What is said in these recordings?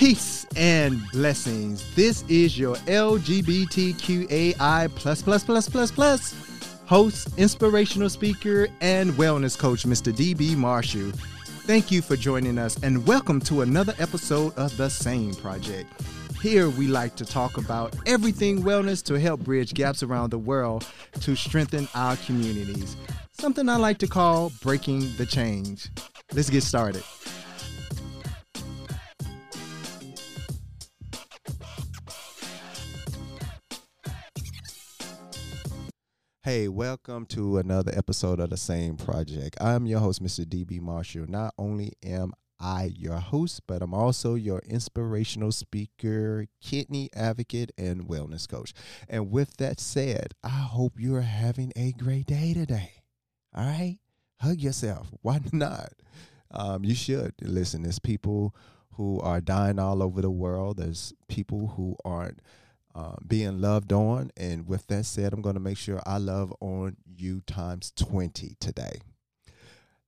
Peace and blessings. This is your LGBTQAI plus plus plus plus plus host, inspirational speaker, and wellness coach, Mr. DB Marshall. Thank you for joining us and welcome to another episode of The Sane Project. Here we like to talk about everything wellness to help bridge gaps around the world to strengthen our communities. Something I like to call breaking the change. Let's get started. Hey, welcome to another episode of the Sane Project. I'm your host, Mr. DB Marshall. Not only am I your host, but I'm also your inspirational speaker, kidney advocate, and wellness coach. And with that said, I hope you're having a great day today. All right? Hug yourself. Why not? Um, you should. Listen, there's people who are dying all over the world, there's people who aren't uh, being loved on. And with that said, I'm going to make sure I love on you times 20 today.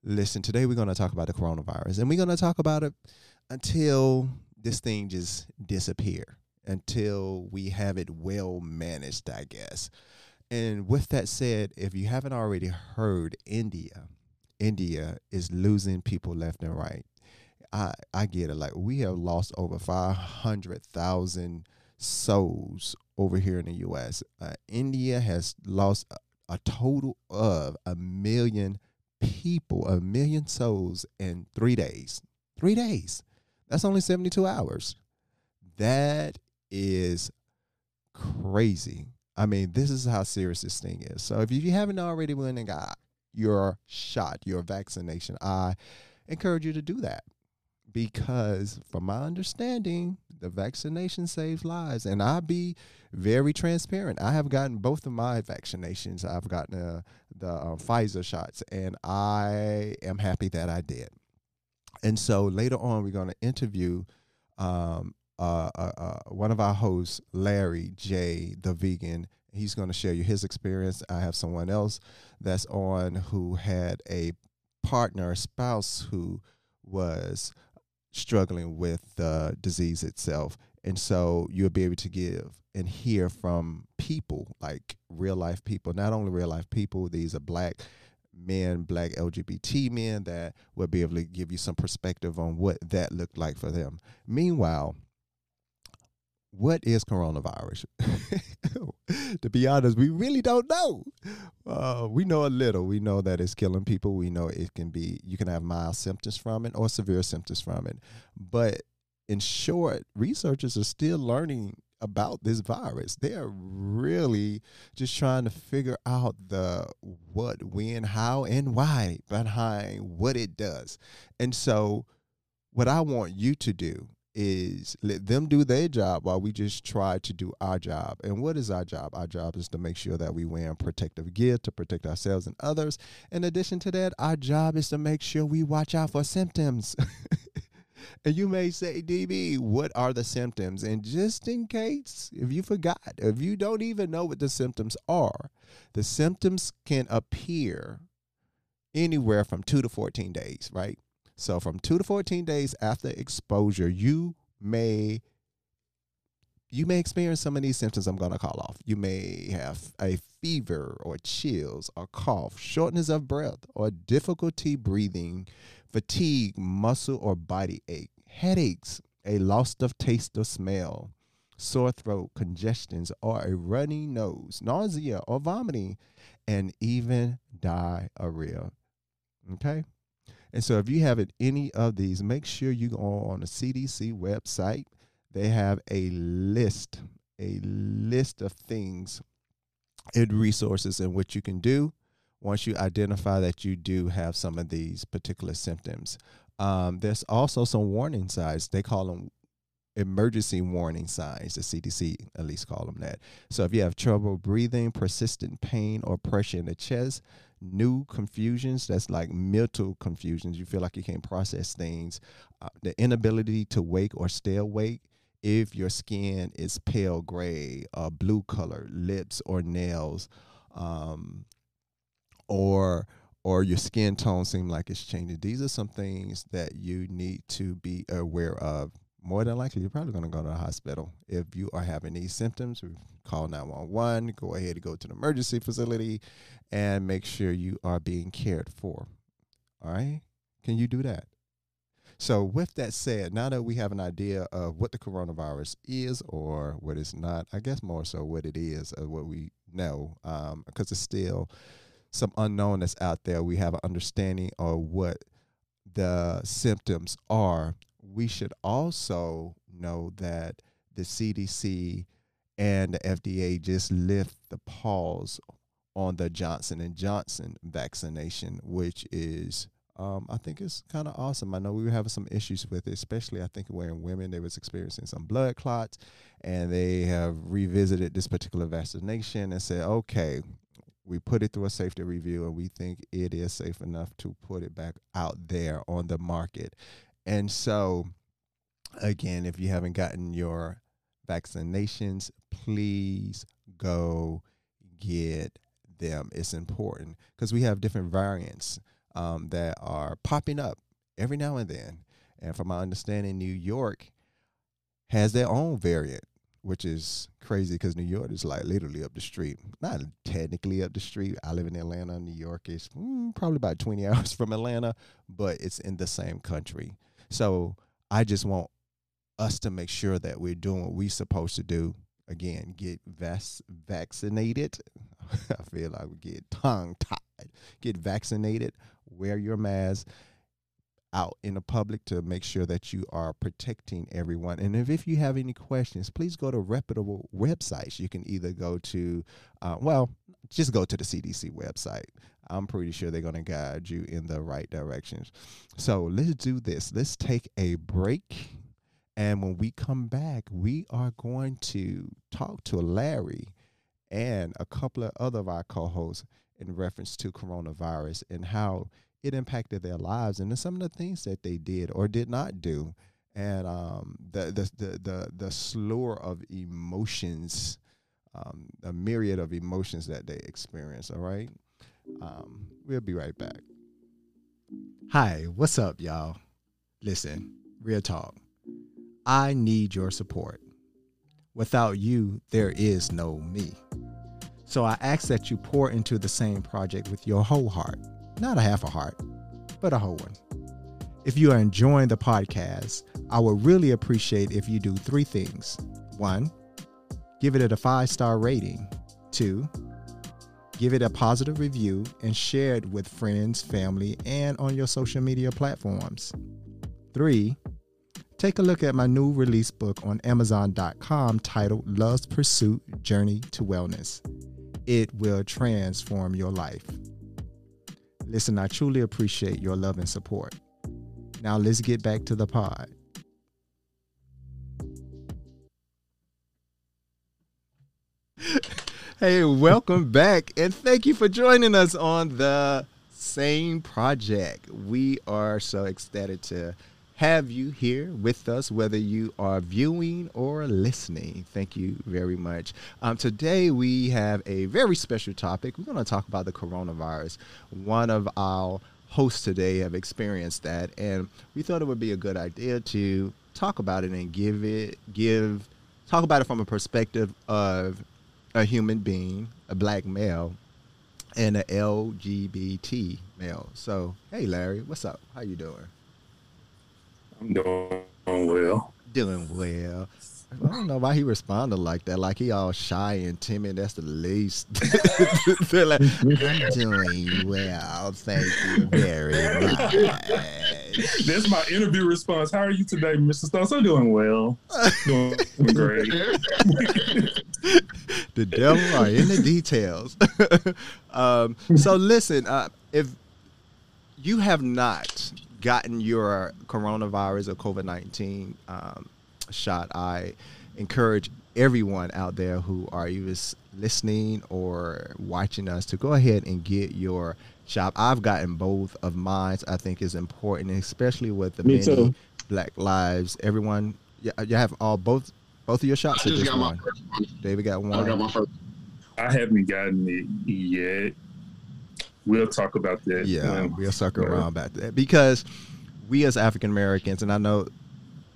Listen, today we're going to talk about the coronavirus, and we're going to talk about it until this thing just disappear, until we have it well managed, I guess. And with that said, if you haven't already heard, India, India is losing people left and right. I I get it. Like we have lost over five hundred thousand souls over here in the U.S. Uh, India has lost a, a total of a million people, a million souls in three days. Three days. That's only 72 hours. That is crazy. I mean, this is how serious this thing is. So if you haven't already went and got your shot, your vaccination, I encourage you to do that because from my understanding the vaccination saves lives and i'll be very transparent. I have gotten both of my vaccinations. I've gotten uh, the uh, pfizer shots and i am happy that i did. And so later on we're going to interview um, uh, uh, uh, one of our hosts larry j. the vegan. He's going to share you his experience. I have someone else that's on who had a partner a spouse who was struggling with the disease itself. And so you'll be able to give and hear from people, like real life people, not only real life people, these are black men, black LGBT men that will be able to give you some perspective on what that looked like for them. Meanwhile, what is coronavirus? to be honest, we really don't know. Uh, we know a little. We know that it's killing people. We know it can be, you can have mild symptoms from it or severe symptoms from it. But in short, researchers are still learning about this virus. They are really just trying to figure out the what, when, how, and why behind what it does. And so, what I want you to do is let them do their job while we just try to do our job. And what is our job? Our job is to make sure that we wear protective gear to protect ourselves and others. In addition to that, our job is to make sure we watch out for symptoms. and you may say, DB, what are the symptoms? And just in case, if you forgot, if you don't even know what the symptoms are, the symptoms can appear anywhere from two to 14 days, right? So from 2 to 14 days after exposure, you may you may experience some of these symptoms I'm going to call off. You may have a fever or chills or cough, shortness of breath or difficulty breathing, fatigue, muscle or body ache, headaches, a loss of taste or smell, sore throat, congestions or a runny nose, nausea or vomiting, and even diarrhea. Okay? And so if you have any of these, make sure you go on the CDC website. They have a list, a list of things and resources and what you can do once you identify that you do have some of these particular symptoms. Um, there's also some warning signs. They call them emergency warning signs. The CDC at least call them that. So if you have trouble breathing, persistent pain or pressure in the chest, new confusions that's like mental confusions you feel like you can't process things uh, the inability to wake or stay awake if your skin is pale gray uh, blue color lips or nails um, or or your skin tone seem like it's changing these are some things that you need to be aware of more than likely you're probably going to go to the hospital. If you are having these symptoms, call 911, go ahead and go to the emergency facility and make sure you are being cared for. All right? Can you do that? So, with that said, now that we have an idea of what the coronavirus is or what it's not, I guess more so what it is or what we know, because um, it's still some unknown that's out there. We have an understanding of what the symptoms are. We should also know that the CDC and the FDA just lift the pause on the Johnson and Johnson vaccination, which is um, I think it's kind of awesome. I know we were having some issues with it, especially I think where women they was experiencing some blood clots, and they have revisited this particular vaccination and said, okay, we put it through a safety review, and we think it is safe enough to put it back out there on the market. And so, again, if you haven't gotten your vaccinations, please go get them. It's important because we have different variants um, that are popping up every now and then. And from my understanding, New York has their own variant, which is crazy because New York is like literally up the street. Not technically up the street. I live in Atlanta. New York is mm, probably about 20 hours from Atlanta, but it's in the same country. So I just want us to make sure that we're doing what we're supposed to do. Again, get vac- vaccinated. I feel like we get tongue tied. Get vaccinated wear your mask out in the public to make sure that you are protecting everyone. And if, if you have any questions, please go to reputable websites. You can either go to, uh, well, just go to the CDC website. I'm pretty sure they're going to guide you in the right directions. So let's do this. Let's take a break. And when we come back, we are going to talk to Larry and a couple of other of our co hosts in reference to coronavirus and how it impacted their lives and some of the things that they did or did not do and um, the, the, the the the slur of emotions um, a myriad of emotions that they experience all right um, we'll be right back hi what's up y'all listen real talk i need your support without you there is no me so I ask that you pour into the Sane Project with your whole heart, not a half a heart, but a whole one. If you are enjoying the podcast, I would really appreciate if you do three things. One, give it a five star rating. Two, give it a positive review and share it with friends, family, and on your social media platforms. Three, take a look at my new release book on Amazon.com titled Love's Pursuit Journey to Wellness it will transform your life. Listen, I truly appreciate your love and support. Now let's get back to the pod. hey, welcome back and thank you for joining us on the Sane Project. We are so ecstatic to have you here with us, whether you are viewing or listening. Thank you very much. Um, today, we have a very special topic. We're going to talk about the coronavirus. One of our hosts today have experienced that, and we thought it would be a good idea to talk about it and give it, give, talk about it from a perspective of a human being, a black male, and an LGBT male. So, hey, Larry, what's up? How you doing? I'm doing well. Doing well. I don't know why he responded like that. Like he all shy and timid. That's the least. like, I'm doing well. Thank you very much. That's my interview response. How are you today, Mr. Stokes? I'm doing well. Doing great. the devil are in the details. um, so listen, uh, if you have not gotten your coronavirus or COVID 19 um, shot, I encourage everyone out there who are either listening or watching us to go ahead and get your shot. I've gotten both of mine. I think is important, especially with the Me many too. Black lives. Everyone, you have all both both of your shots. I just got one? my first one. David got one. I got my first. I haven't gotten it yet we'll talk about that. Yeah, we'll circle around about that because we as African Americans, and I know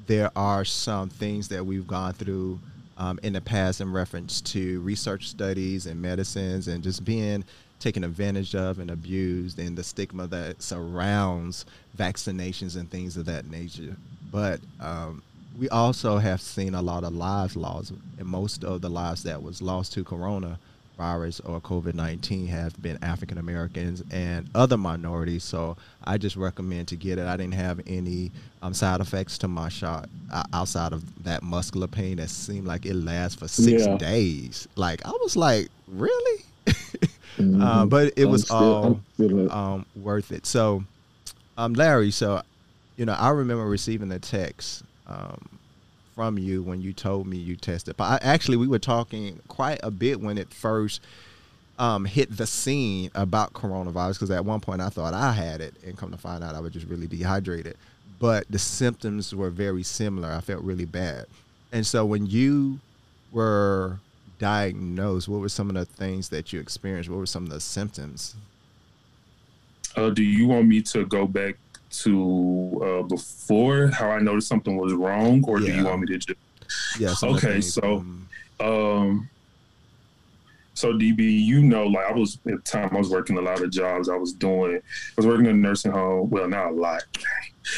there are some things that we've gone through um, in the past in reference to research studies and medicines and just being taken advantage of and abused and the stigma that surrounds vaccinations and things of that nature. But um, we also have seen a lot of lives lost, and most of the lives that was lost to corona virus or COVID 19 have been African Americans and other minorities. So I just recommend to get it. I didn't have any um, side effects to my shot uh, outside of that muscular pain that seemed like it lasts for six yeah. days. Like, I was like, really? mm-hmm. uh, but it was still, all um, worth it. So, um, Larry, so, you know, I remember receiving a text. Um, from you when you told me you tested. But I, actually, we were talking quite a bit when it first um, hit the scene about coronavirus because at one point I thought I had it, and come to find out I was just really dehydrated. But the symptoms were very similar. I felt really bad, and so when you were diagnosed, what were some of the things that you experienced? What were some of the symptoms? Uh, do you want me to go back to uh, before how I noticed something was wrong, or yeah. do you want me to just? Yeah. Okay, so, um, so DB, you know, like I was at the time I was working a lot of jobs. I was doing, I was working in a nursing home. Well, not a lot.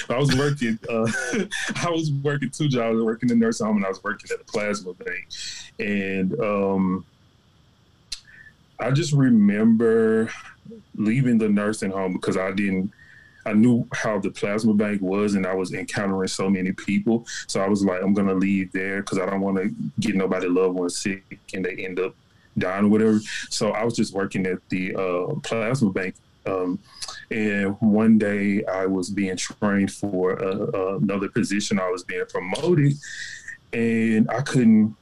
But I was working. Uh, I was working two jobs. I was working in the nursing home, and I was working at a plasma bank. And um, I just remember leaving the nursing home because I didn't I knew how the plasma bank was, and I was encountering so many people. So I was like, I'm gonna leave there because I don't want to get nobody loved one sick and they end up dying or whatever. So I was just working at the uh, plasma bank. Um, and one day I was being trained for uh, another position. I was being promoted, and I couldn't.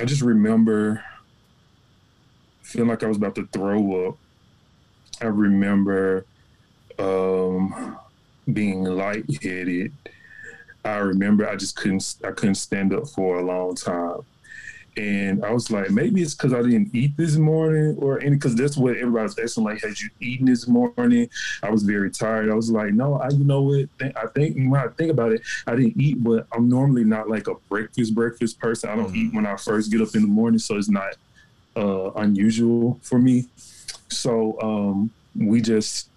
I just remember feeling like I was about to throw up. I remember um, being lightheaded. I remember I just couldn't I couldn't stand up for a long time. And I was like, maybe it's because I didn't eat this morning, or any because that's what everybody's asking. Like, had you eaten this morning? I was very tired. I was like, no, I you know what? I think when I think about it, I didn't eat, but I'm normally not like a breakfast breakfast person. I don't mm-hmm. eat when I first get up in the morning, so it's not uh, unusual for me. So um, we just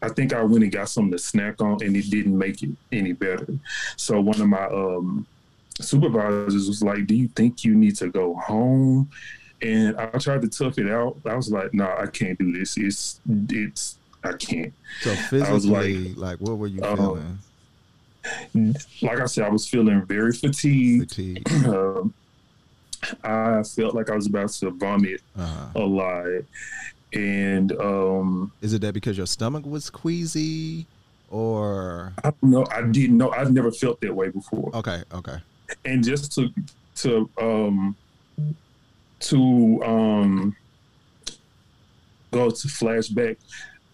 I think I went and got something to snack on, and it didn't make it any better. So one of my um, supervisors was like, "Do you think you need to go home?" And I tried to tough it out. I was like, "No, nah, I can't do this. It's it's I can't." So physically, like, like, what were you um, feeling? like I said, I was feeling very fatigued. fatigued. Um, I felt like I was about to vomit uh-huh. a lot and um is it that because your stomach was queasy or I don't know. I didn't know. I've never felt that way before. Okay, okay. And just to to um to um go to flashback.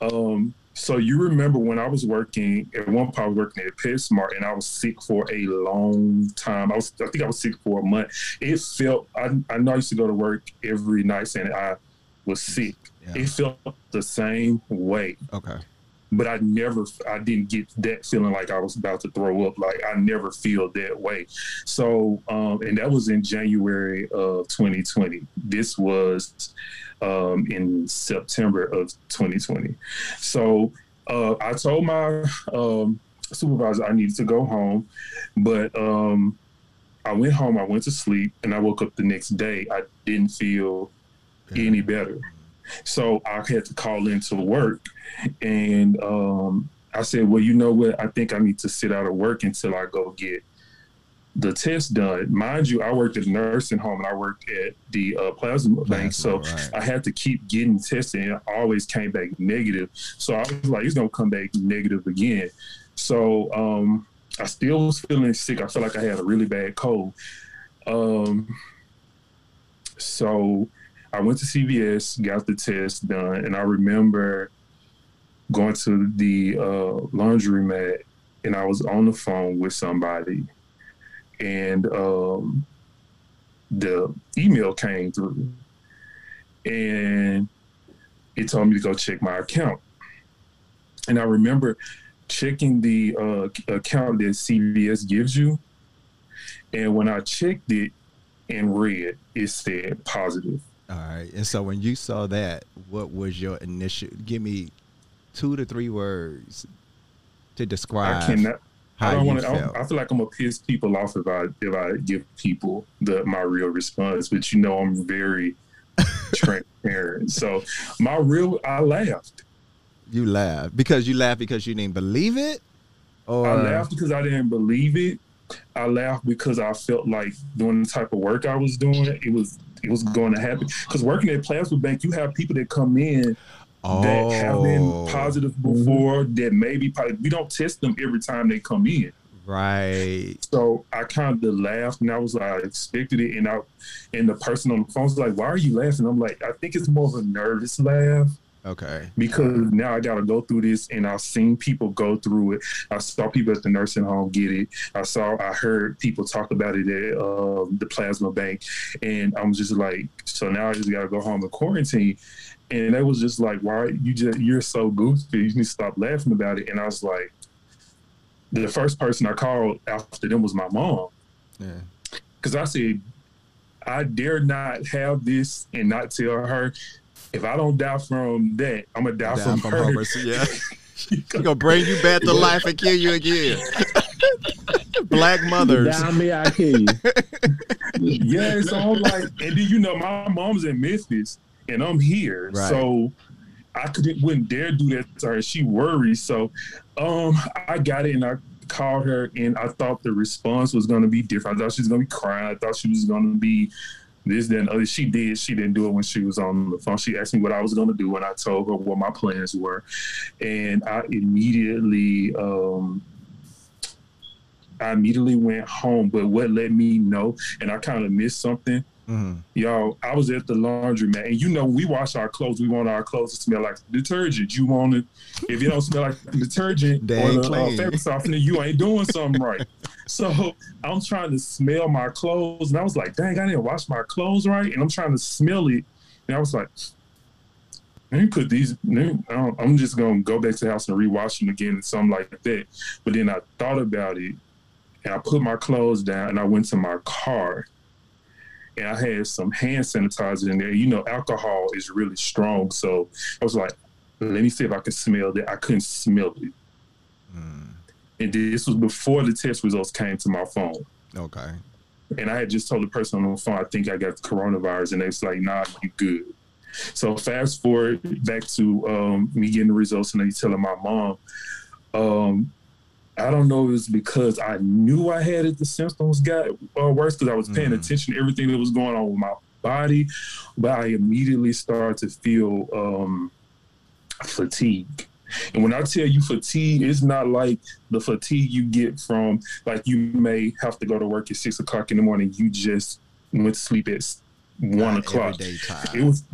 Um so you remember when I was working at one point I was working at PetSmart and I was sick for a long time. I was I think I was sick for a month. It felt I I know I used to go to work every night saying I was sick yeah. It felt the same way. Okay. But I never, I didn't get that feeling like I was about to throw up. Like I never feel that way. So, um, and that was in January of 2020. This was um, in September of 2020. So uh, I told my um, supervisor I needed to go home, but um, I went home. I went to sleep, and I woke up the next day. I didn't feel yeah. any better. So I had to call into work, and um, I said, "Well, you know what? I think I need to sit out of work until I go get the test done." Mind you, I worked at a nursing home and I worked at the uh, plasma bank, so right. I had to keep getting tested. And I always came back negative, so I was like, "It's gonna come back negative again." So um, I still was feeling sick. I felt like I had a really bad cold. Um, so I went to CVS, got the test done, and I remember going to the uh, laundromat, and I was on the phone with somebody, and um, the email came through, and it told me to go check my account, and I remember checking the uh, account that CVS gives you, And when I checked it and read, it said positive. All right. And so when you saw that, what was your initial? Give me two to three words to describe. I cannot. I don't want to. I feel like I'm gonna piss people off if I if I give people the my real response, but you know I'm very transparent. So my real, I laughed. You laughed because you laughed because you didn't believe it, or I laughed because I didn't believe it. I laughed because I felt like doing the type of work I was doing, it was was going to happen. Because working at Plasma Bank, you have people that come in oh. that have been oh. positive before. That maybe we don't test them every time they come in. Right. So I kind of laughed and I was like, I expected it. And I, and the person on the phone was like, why are you laughing? I'm like, I think it's more of a nervous laugh. Okay. Because now I got to go through this, and I've seen people go through it. I saw people at the nursing home get it. I saw, I heard people talk about it at uh, the plasma bank, and I'm just like, so now I just got to go home and quarantine. And they was just like, why you just you're so goofy? You need to stop laughing about it. And I was like, the first person I called after them was my mom. Yeah. Because I said, I dare not have this and not tell her if I don't die from that, I'm gonna die, die from, from her. Homer, yeah. She gonna bring you back to life and kill you again. Black mothers. Die me, I kill you. yeah, so I'm like, and then you know, my mom's in Memphis and I'm here, right. so I couldn't wouldn't dare do that to her. She worries, so um, I got it and I called her and I thought the response was gonna be different. I thought she was gonna be crying. I thought she was gonna be this, then other. She did. She didn't do it when she was on the phone. She asked me what I was going to do, and I told her what my plans were, and I immediately. Um, I immediately went home, but what let me know, and I kind of missed something, Mm-hmm. Yo, I was at the laundromat, and you know, we wash our clothes. We want our clothes to smell like detergent. You want it if you don't smell like detergent or the uh, fabric softener, you ain't doing something right. So I'm trying to smell my clothes, and I was like, "Dang, I didn't wash my clothes right." And I'm trying to smell it, and I was like, "Let me put these. I'm just gonna go back to the house and rewash them again, and something like that." But then I thought about it, and I put my clothes down, and I went to my car and I had some hand sanitizer in there. You know, alcohol is really strong, so I was like, "Let me see if I can smell that." I couldn't smell it, mm. And this was before the test results came to my phone. Okay. And I had just told the person on the phone, "I think I got coronavirus," and they was like, "Nah, you good." So fast forward back to um, me getting the results, and they telling my mom. Um, I don't know if it was because I knew I had it, the symptoms got uh, worse because I was paying mm. attention to everything that was going on with my body, but I immediately started to feel um, fatigue. And when I tell you fatigue, it's not like the fatigue you get from like you may have to go to work at six o'clock in the morning. You just went to sleep at one not o'clock. It was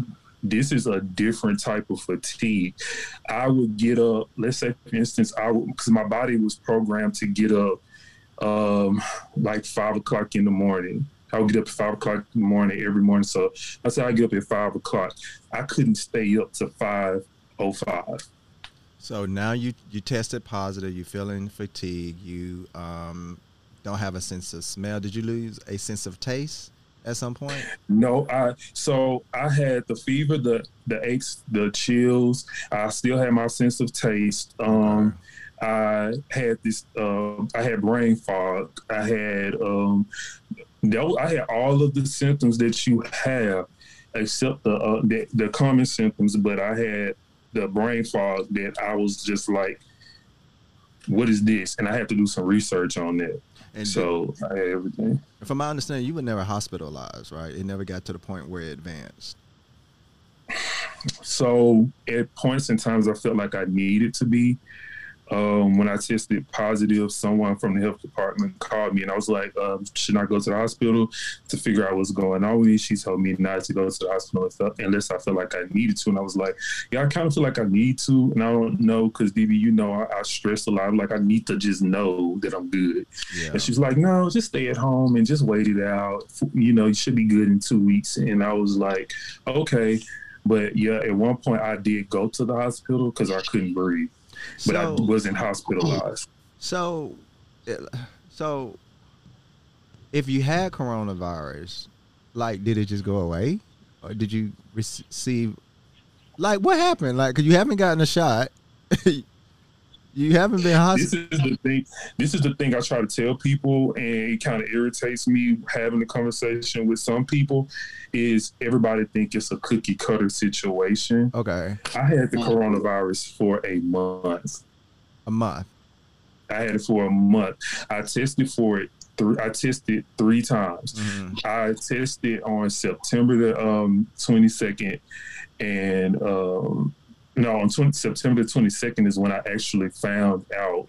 this is a different type of fatigue. I would get up, let's say for instance, I because my body was programmed to get up um, like five o'clock in the morning. I would get up at five o'clock in the morning every morning. So I said I get up at five o'clock. I couldn't stay up to five oh five. So now you you tested positive. You're feeling fatigue. You um, don't have a sense of smell. Did you lose a sense of taste? at some point? No, I so I had the fever, the the aches, the chills. I still had my sense of taste. Um, I had this. Uh, I had brain fog. I had um, I had all of the symptoms that you have, except the uh, the, the common symptoms. But I had the brain fog that I was just like, "What is this?" And I had to do some research on that. And so I had everything. From my understanding, you were never hospitalized, right? It never got to the point where it advanced. So at points in times, I felt like I needed to be. Um, when I tested positive, someone from the health department called me and I was like, um, should I go to the hospital to figure out what's going on with me? She told me not to go to the hospital unless I felt like I needed to. And I was like, yeah, I kind of feel like I need to. And I don't know because, DB, you know, I, I, stress a lot. I'm like, I need to just know that I'm good. Yeah. And she's like, no, just stay at home and just wait it out. You know, you should be good in two weeks. And I was like, okay. But yeah, at one point I did go to the hospital because I couldn't breathe but so, I wasn't hospitalized. So, so if you had coronavirus, like, did it just go away, or did you receive? Like, what happened? Like, cause you haven't gotten a shot. you haven't been hospitalized. This is the thing. This is the thing I try to tell people, and it kind of irritates me having a conversation with some people. Is everybody think it's a cookie cutter situation? Okay. I had the coronavirus for a month. A month. I had it for a month. I tested for it. Three, I tested three times. Mm-hmm. I tested on September the um, 22nd, and um, no, on 20, September 22nd is when I actually found out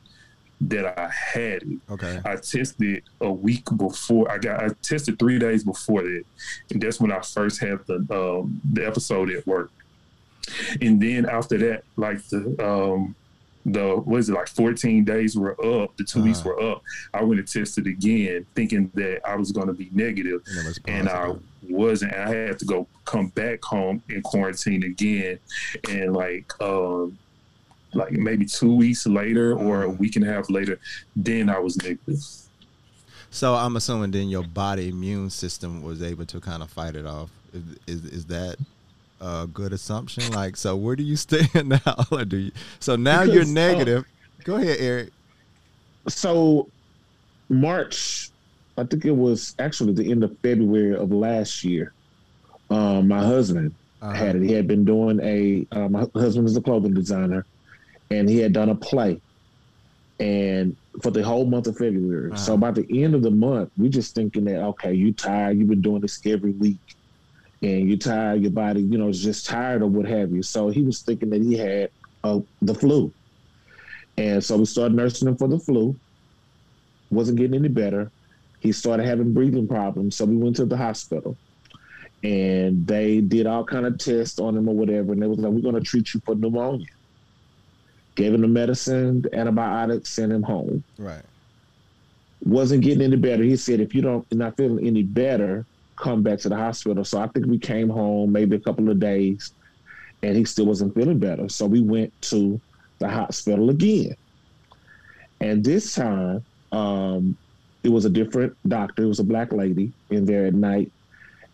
that I had it. Okay. I tested a week before. I got. I tested three days before that, and that's when I first had the um, the episode at work. And then after that, like the um, the what is it like 14 days were up the 2 uh-huh. weeks were up i went and tested again thinking that i was going to be negative and, and i wasn't i had to go come back home in quarantine again and like um like maybe two weeks later or a week and a half later then i was negative so i'm assuming then your body immune system was able to kind of fight it off is, is, is that a good assumption? Like, so where do you stand now? do you, so now because, you're uh, negative. Uh, Go ahead, Eric. So March, I think it was actually the end of February of last year. Um, my husband uh-huh. had it. He had been doing a. Uh, my husband is a clothing designer, and he had done a play, and for the whole month of February. Uh-huh. So by the end of the month, we just thinking that okay, you tired. You've been doing this every week and you're tired, your body, you know, is just tired or what have you. So he was thinking that he had uh, the flu. And so we started nursing him for the flu. Wasn't getting any better. He started having breathing problems. So we went to the hospital and they did all kind of tests on him or whatever. And they was like, we're going to treat you for pneumonia. Gave him the medicine, the antibiotics, sent him home. Right. Wasn't getting any better. He said, if you don't, you're not feeling any better, come back to the hospital. So I think we came home maybe a couple of days and he still wasn't feeling better. So we went to the hospital again. And this time, um, it was a different doctor. It was a black lady in there at night.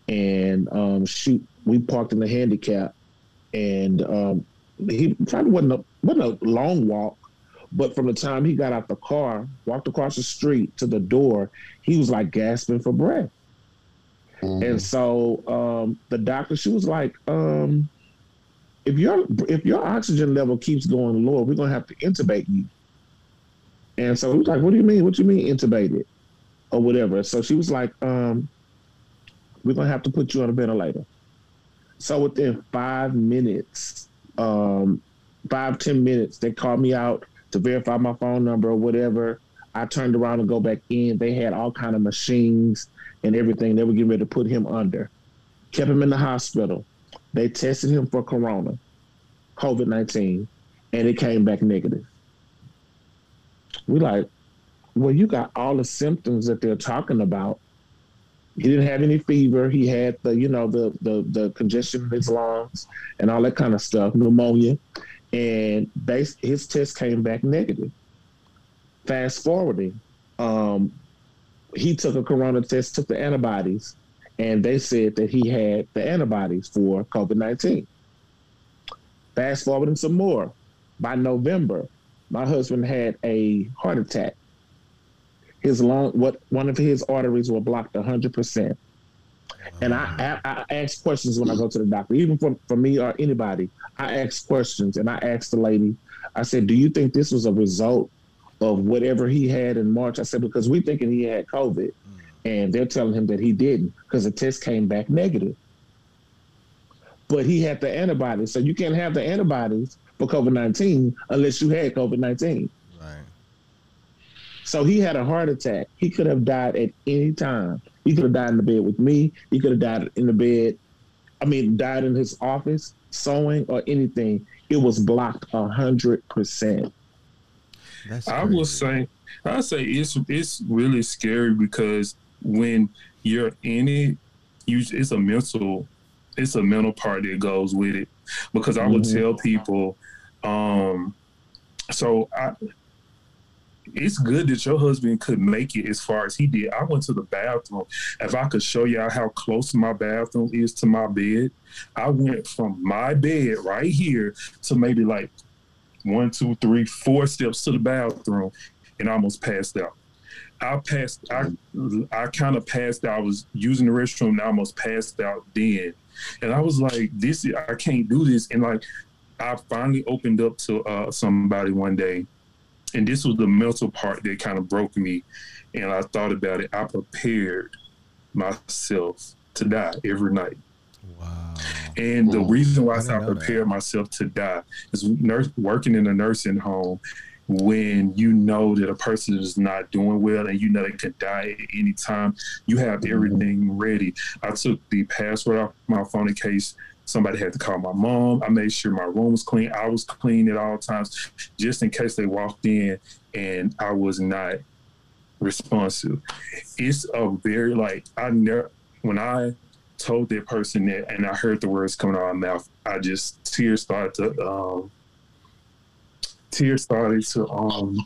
And um, she, we parked in the handicap and um, he probably wasn't a, wasn't a long walk, but from the time he got out the car, walked across the street to the door, he was like gasping for breath. Mm-hmm. And so um, the doctor, she was like, um, if your if your oxygen level keeps going lower, we're gonna have to intubate you. And so he was like, What do you mean? What do you mean intubated? Or whatever. So she was like, um, we're gonna have to put you on a ventilator. So within five minutes, um, five, ten minutes, they called me out to verify my phone number or whatever. I turned around and go back in. They had all kind of machines and everything. They were getting ready to put him under. Kept him in the hospital. They tested him for corona, COVID 19, and it came back negative. We like, well, you got all the symptoms that they're talking about. He didn't have any fever. He had the, you know, the the the congestion in his lungs and all that kind of stuff, pneumonia, and base, his test came back negative. Fast forwarding, um, he took a corona test, took the antibodies, and they said that he had the antibodies for COVID 19. Fast forwarding some more. By November, my husband had a heart attack. His lung, what one of his arteries were blocked 100%. And I, I, I ask questions when I go to the doctor, even for, for me or anybody. I ask questions and I asked the lady, I said, Do you think this was a result of whatever he had in March. I said, because we thinking he had COVID. Hmm. And they're telling him that he didn't because the test came back negative. But he had the antibodies. So you can't have the antibodies for COVID 19 unless you had COVID 19. Right. So he had a heart attack. He could have died at any time. He could have died in the bed with me. He could have died in the bed. I mean, died in his office, sewing or anything. It was blocked a hundred percent. I will say, I say it's it's really scary because when you're in it, you it's a mental, it's a mental part that goes with it. Because I would mm-hmm. tell people, um, so I, it's good that your husband could make it as far as he did. I went to the bathroom. If I could show y'all how close my bathroom is to my bed, I went from my bed right here to maybe like one, two, three, four steps to the bathroom and almost passed out. I passed. I I kind of passed out. I was using the restroom and I almost passed out then, and I was like, "This, I can't do this." And like, I finally opened up to uh, somebody one day, and this was the mental part that kind of broke me. And I thought about it. I prepared myself to die every night. Wow. And the reason why I, I prepared that. myself to die is nurse, working in a nursing home when you know that a person is not doing well and you know they could die at any time, you have mm-hmm. everything ready. I took the password off my phone in case somebody had to call my mom. I made sure my room was clean. I was clean at all times, just in case they walked in and I was not responsive. It's a very like I never when I told that person that and I heard the words coming out of my mouth, I just tears started to um, tears started to um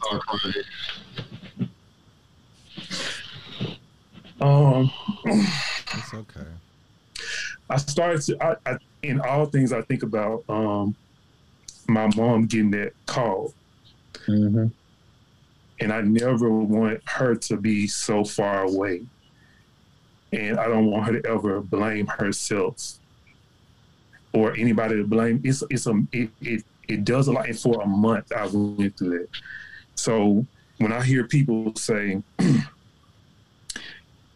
um it's okay. I started to I, I, in all things I think about um my mom getting that call. Mm-hmm. And I never want her to be so far away. And I don't want her to ever blame herself or anybody to blame. It's it's a it, it it does a lot. And for a month, I went through that. So when I hear people say,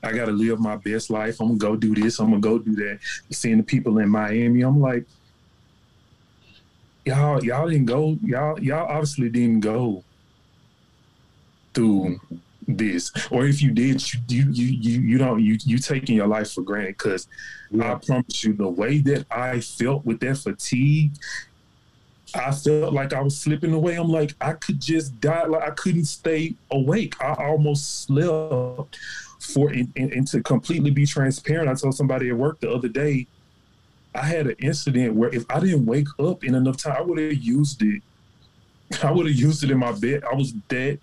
I got to live my best life, I'm gonna go do this, I'm gonna go do that. Seeing the people in Miami, I'm like, y'all, y'all didn't go, y'all, y'all obviously didn't go through this, or if you did, you you you you don't you you taking your life for granted. Because yeah. I promise you, the way that I felt with that fatigue I felt like I was slipping away. I'm like, I could just die. Like I couldn't stay awake. I almost slept for and, and, and, to completely be transparent. I told somebody at work the other day, I had an incident where if I didn't wake up in enough time, I would have used it. I would have used it in my bed. I was dead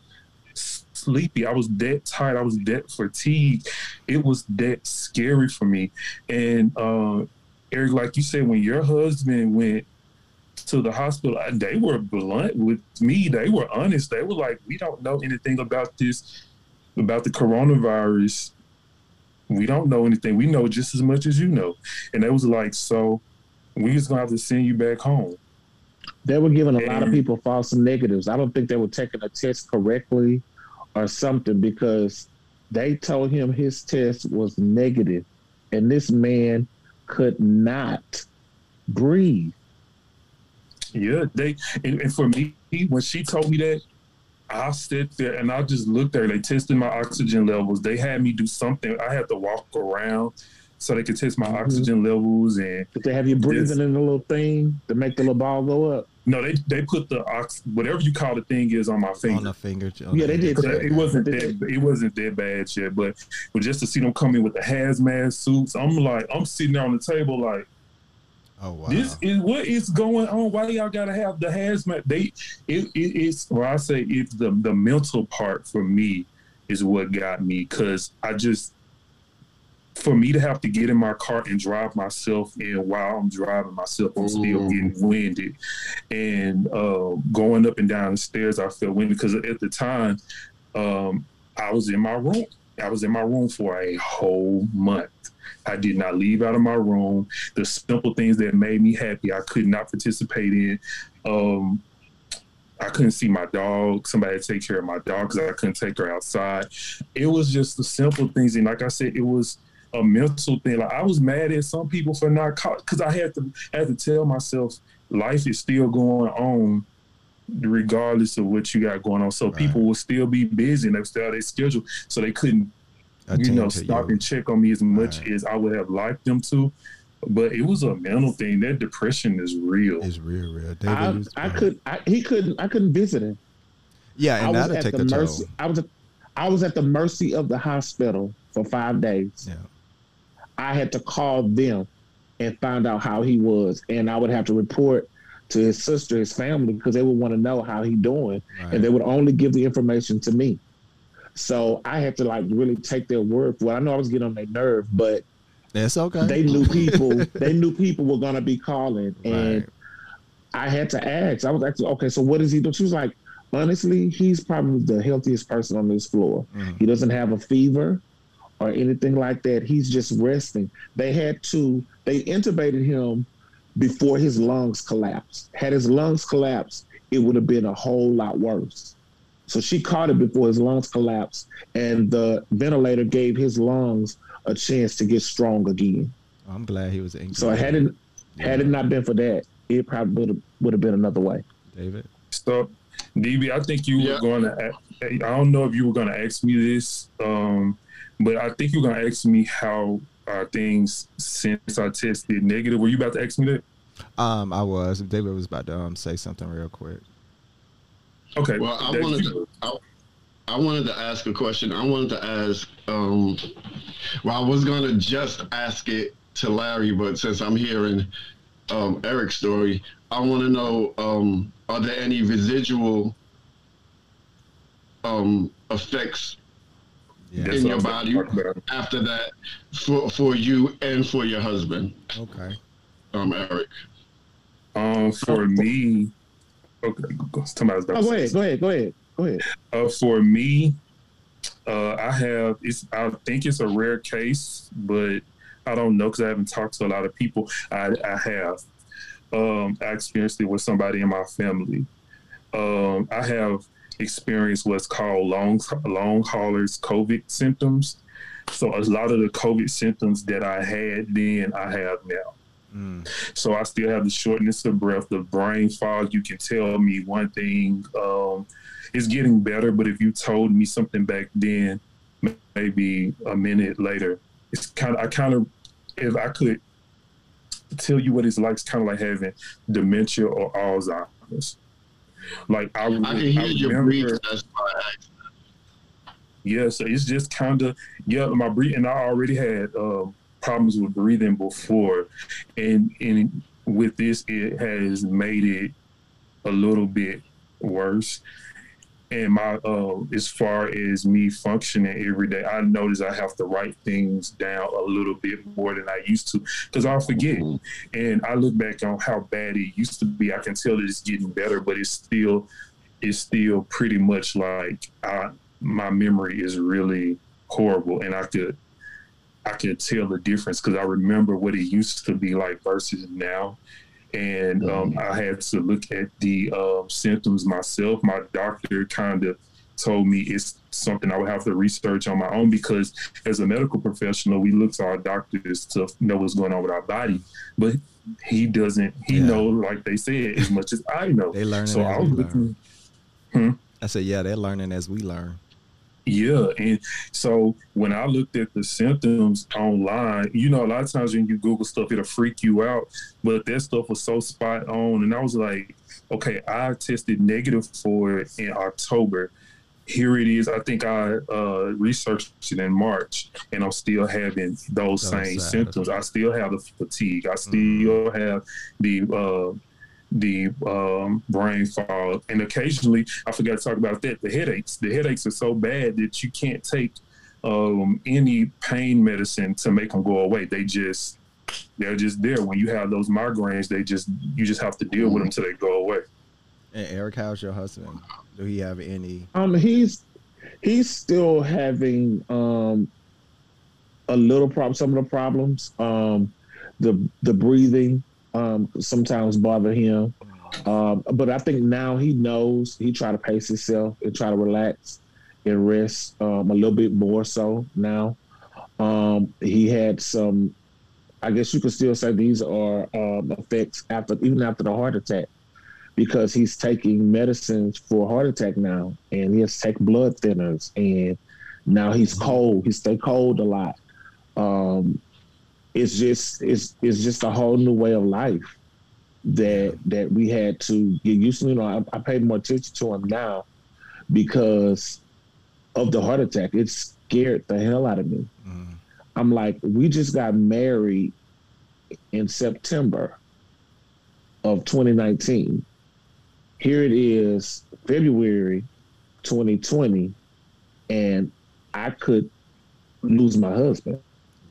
sleepy. I was dead tired. I was dead fatigued. It was that scary for me. And uh, Eric, like you said, when your husband went to the hospital, they were blunt with me. They were honest. They were like, "We don't know anything about this, about the coronavirus. We don't know anything. We know just as much as you know." And they was like, "So, we just gonna have to send you back home." They were giving a and, lot of people false negatives. I don't think they were taking a test correctly or something because they told him his test was negative, and this man could not breathe. Yeah, they and, and, for me, when she told me that, I sit there and I just looked there. They tested my oxygen levels. They had me do something. I had to walk around so they could test my mm-hmm. oxygen levels and. Did they have you breathing in a little thing to make the little ball go up? No, they they put the ox whatever you call the thing is on my finger. On the finger. On yeah, they did. That. It wasn't that it wasn't that bad yet, but but just to see them come in with the hazmat suits, I'm like I'm sitting there on the table like Oh wow! This is what is going on. Why y'all gotta have the hazmat? They it, it it's well, I say it's the the mental part for me is what got me because I just for me to have to get in my car and drive myself in while I'm driving myself, I'm still mm. getting winded. And uh, going up and down the stairs, I felt winded because at the time um, I was in my room. I was in my room for a whole month. I did not leave out of my room. The simple things that made me happy, I could not participate in. Um, I couldn't see my dog. Somebody had to take care of my dog because I couldn't take her outside. It was just the simple things, and like I said, it was a mental thing. Like I was mad at some people for not because I had to had to tell myself life is still going on regardless of what you got going on. So right. people will still be busy and they still have their schedule, so they couldn't you know, stop you. and check on me as much right. as I would have liked them to. But it was a mental thing. That depression is real. It's real, real. David I, I could, I, he couldn't, I couldn't visit him. Yeah, and that'll take a mercy, toll. I was, I was at the mercy of the hospital for five days. Yeah, I had to call them and find out how he was, and I would have to report to his sister, his family, because they would want to know how he doing, Right. and they would only give the information to me. So I had to like really take their word for it. I know I was getting on their nerve, but That's okay. they knew people. they knew people were gonna be calling, and Right. I had to ask. I was actually okay. So what is he doing? She was like, honestly, he's probably the healthiest person on this floor. Mm. He doesn't have a fever or anything like that. He's just resting. They had to. They intubated him before his lungs collapsed. Had his lungs collapsed, it would have been a whole lot worse. So she caught it before his lungs collapsed, and the ventilator gave his lungs a chance to get strong again. I'm glad he was in. So had it had it not been for that, it probably would have, would have been another way. David. So, DB, I think you Yeah. were going to. I don't know if you were going to ask me this, um, but I think you were going to ask me how are things since I tested negative. Were you about to ask me that? Um, I was. David was about to um say something real quick. Okay. Well, I That- wanted to, I, I wanted to ask a question. I wanted to ask. Um, well, I was going to just ask it to Larry, but since I'm hearing um, Eric's story, I want to know: um, Are there any residual um, effects Yeah. In what your body gonna talk about. after that for for you and for your husband, Okay. um, Eric? Um, for me, okay, somebody's about Oh, to go say ahead, go ahead, go ahead, go ahead. Uh, for me, uh, I have. It's. I think it's a rare case, but I don't know because I haven't talked to a lot of people. I, I have. Um, I experienced it with somebody in my family. Um, I have experienced what's called long long haulers COVID symptoms. So a lot of the COVID symptoms that I had then, I have now. Mm. So I still have the shortness of breath, the brain fog. You can tell me one thing. Um, it's getting better, but if you told me something back then, maybe a minute later, it's kind of I kind of if I could tell you what it's like, it's kind of like having dementia or Alzheimer's. Like I, I can hear I you remember- breathe. That's why I yeah, so it's just kind of yeah. My breathing, I already had um, problems with breathing before, and and with this, it has made it a little bit worse. And my uh, as far as me functioning every day, I notice I have to write things down a little bit more than I used to because I'll forget. And I look back on how bad it used to be. I can tell that it's getting better, but it's still it's still pretty much like I, my memory is really horrible, and I could I can tell the difference because I remember what it used to be like versus now. And um, I had to look at the um, symptoms myself. My doctor kind of told me it's something I would have to research on my own because, as a medical professional, we look to our doctors to know what's going on with our body. But he doesn't. He Yeah. knows, like they said, as much as I know. They learning So as I was learn. looking. I said, yeah, they're learning as we learn. Yeah, and so when I looked at the symptoms online, you know, a lot of times when you Google stuff, it'll freak you out. But that stuff was so spot on, and I was like, okay, I tested negative for it in October. Here it is. I think I uh, researched it in March, and I'm still having those Those same side symptoms. I still have the fatigue. I still have the uh, the um, brain fog, and occasionally I forgot to talk about that. The headaches. The headaches are so bad that you can't take um, any pain medicine to make them go away. They just they're just there. When you have those migraines, they just you just have to deal with them till they go away. And Eric, how's your husband? Do he have any? Um, he's he's still having um a little problem. Some of the problems, um, the the breathing, um, sometimes bother him. Um, but I think now he knows. He try to pace himself and try to relax and rest um, a little bit more so now. Um, he had some. I guess you could still say these are um, effects after even after the heart attack because he's taking medicines for heart attack now, and he has to take blood thinners, and now he's cold. He stay cold a lot. It's just it's it's just a whole new way of life that that we had to get used to. You know, I, I paid more attention to him now because of the heart attack. It scared the hell out of me. Mm, I'm like, we just got married in September. of 2019. Here it is, February 2020, and I could lose my husband.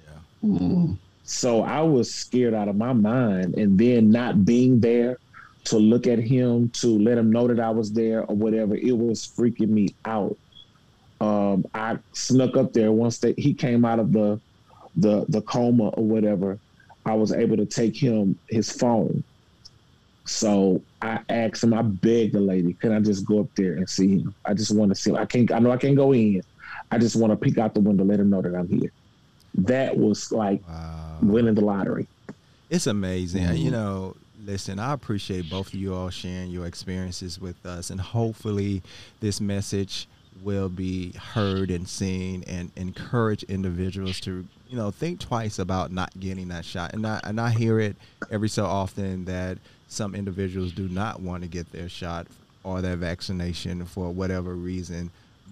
Yeah. Mm. So I was scared out of my mind. And then not being there to look at him, to let him know that I was there or whatever, it was freaking me out. Um, I snuck up there once that he came out of the the the coma or whatever. I was able to take him his phone. So I asked him, I begged the lady, can I just go up there and see him? I just want to see him. I can't I know I can't go in. I just want to peek out the window, let him know that I'm here. That was like Wow. winning the lottery. It's amazing. Mhm. You know, listen, I appreciate both of you all sharing your experiences with us, and hopefully, this message will be heard and seen and encourage individuals to, you know, think twice about not getting that shot. And I and I hear it every so often that some individuals do not want to get their shot or their vaccination for whatever reason.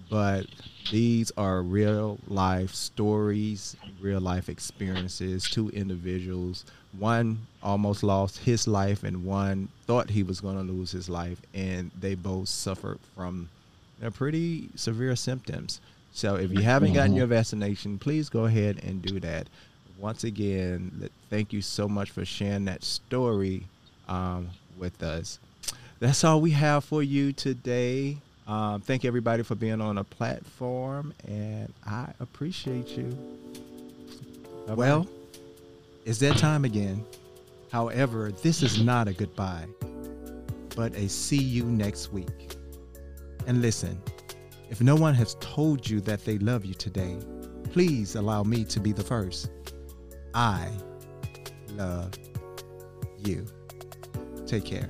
But these are real life stories, real life experiences. Two individuals, one almost lost his life, and one thought he was going to lose his life, and they both suffered from pretty severe symptoms. So if you haven't gotten your vaccination, please go ahead and do that. Once again, thank you so much for sharing that story um, with us. That's all we have for you today. Um, thank everybody for being on a platform, and I appreciate you. Well, it's that time again. However, this is not a goodbye, but a see you next week. And listen, if no one has told you that they love you today, please allow me to be the first. I love you. Take care.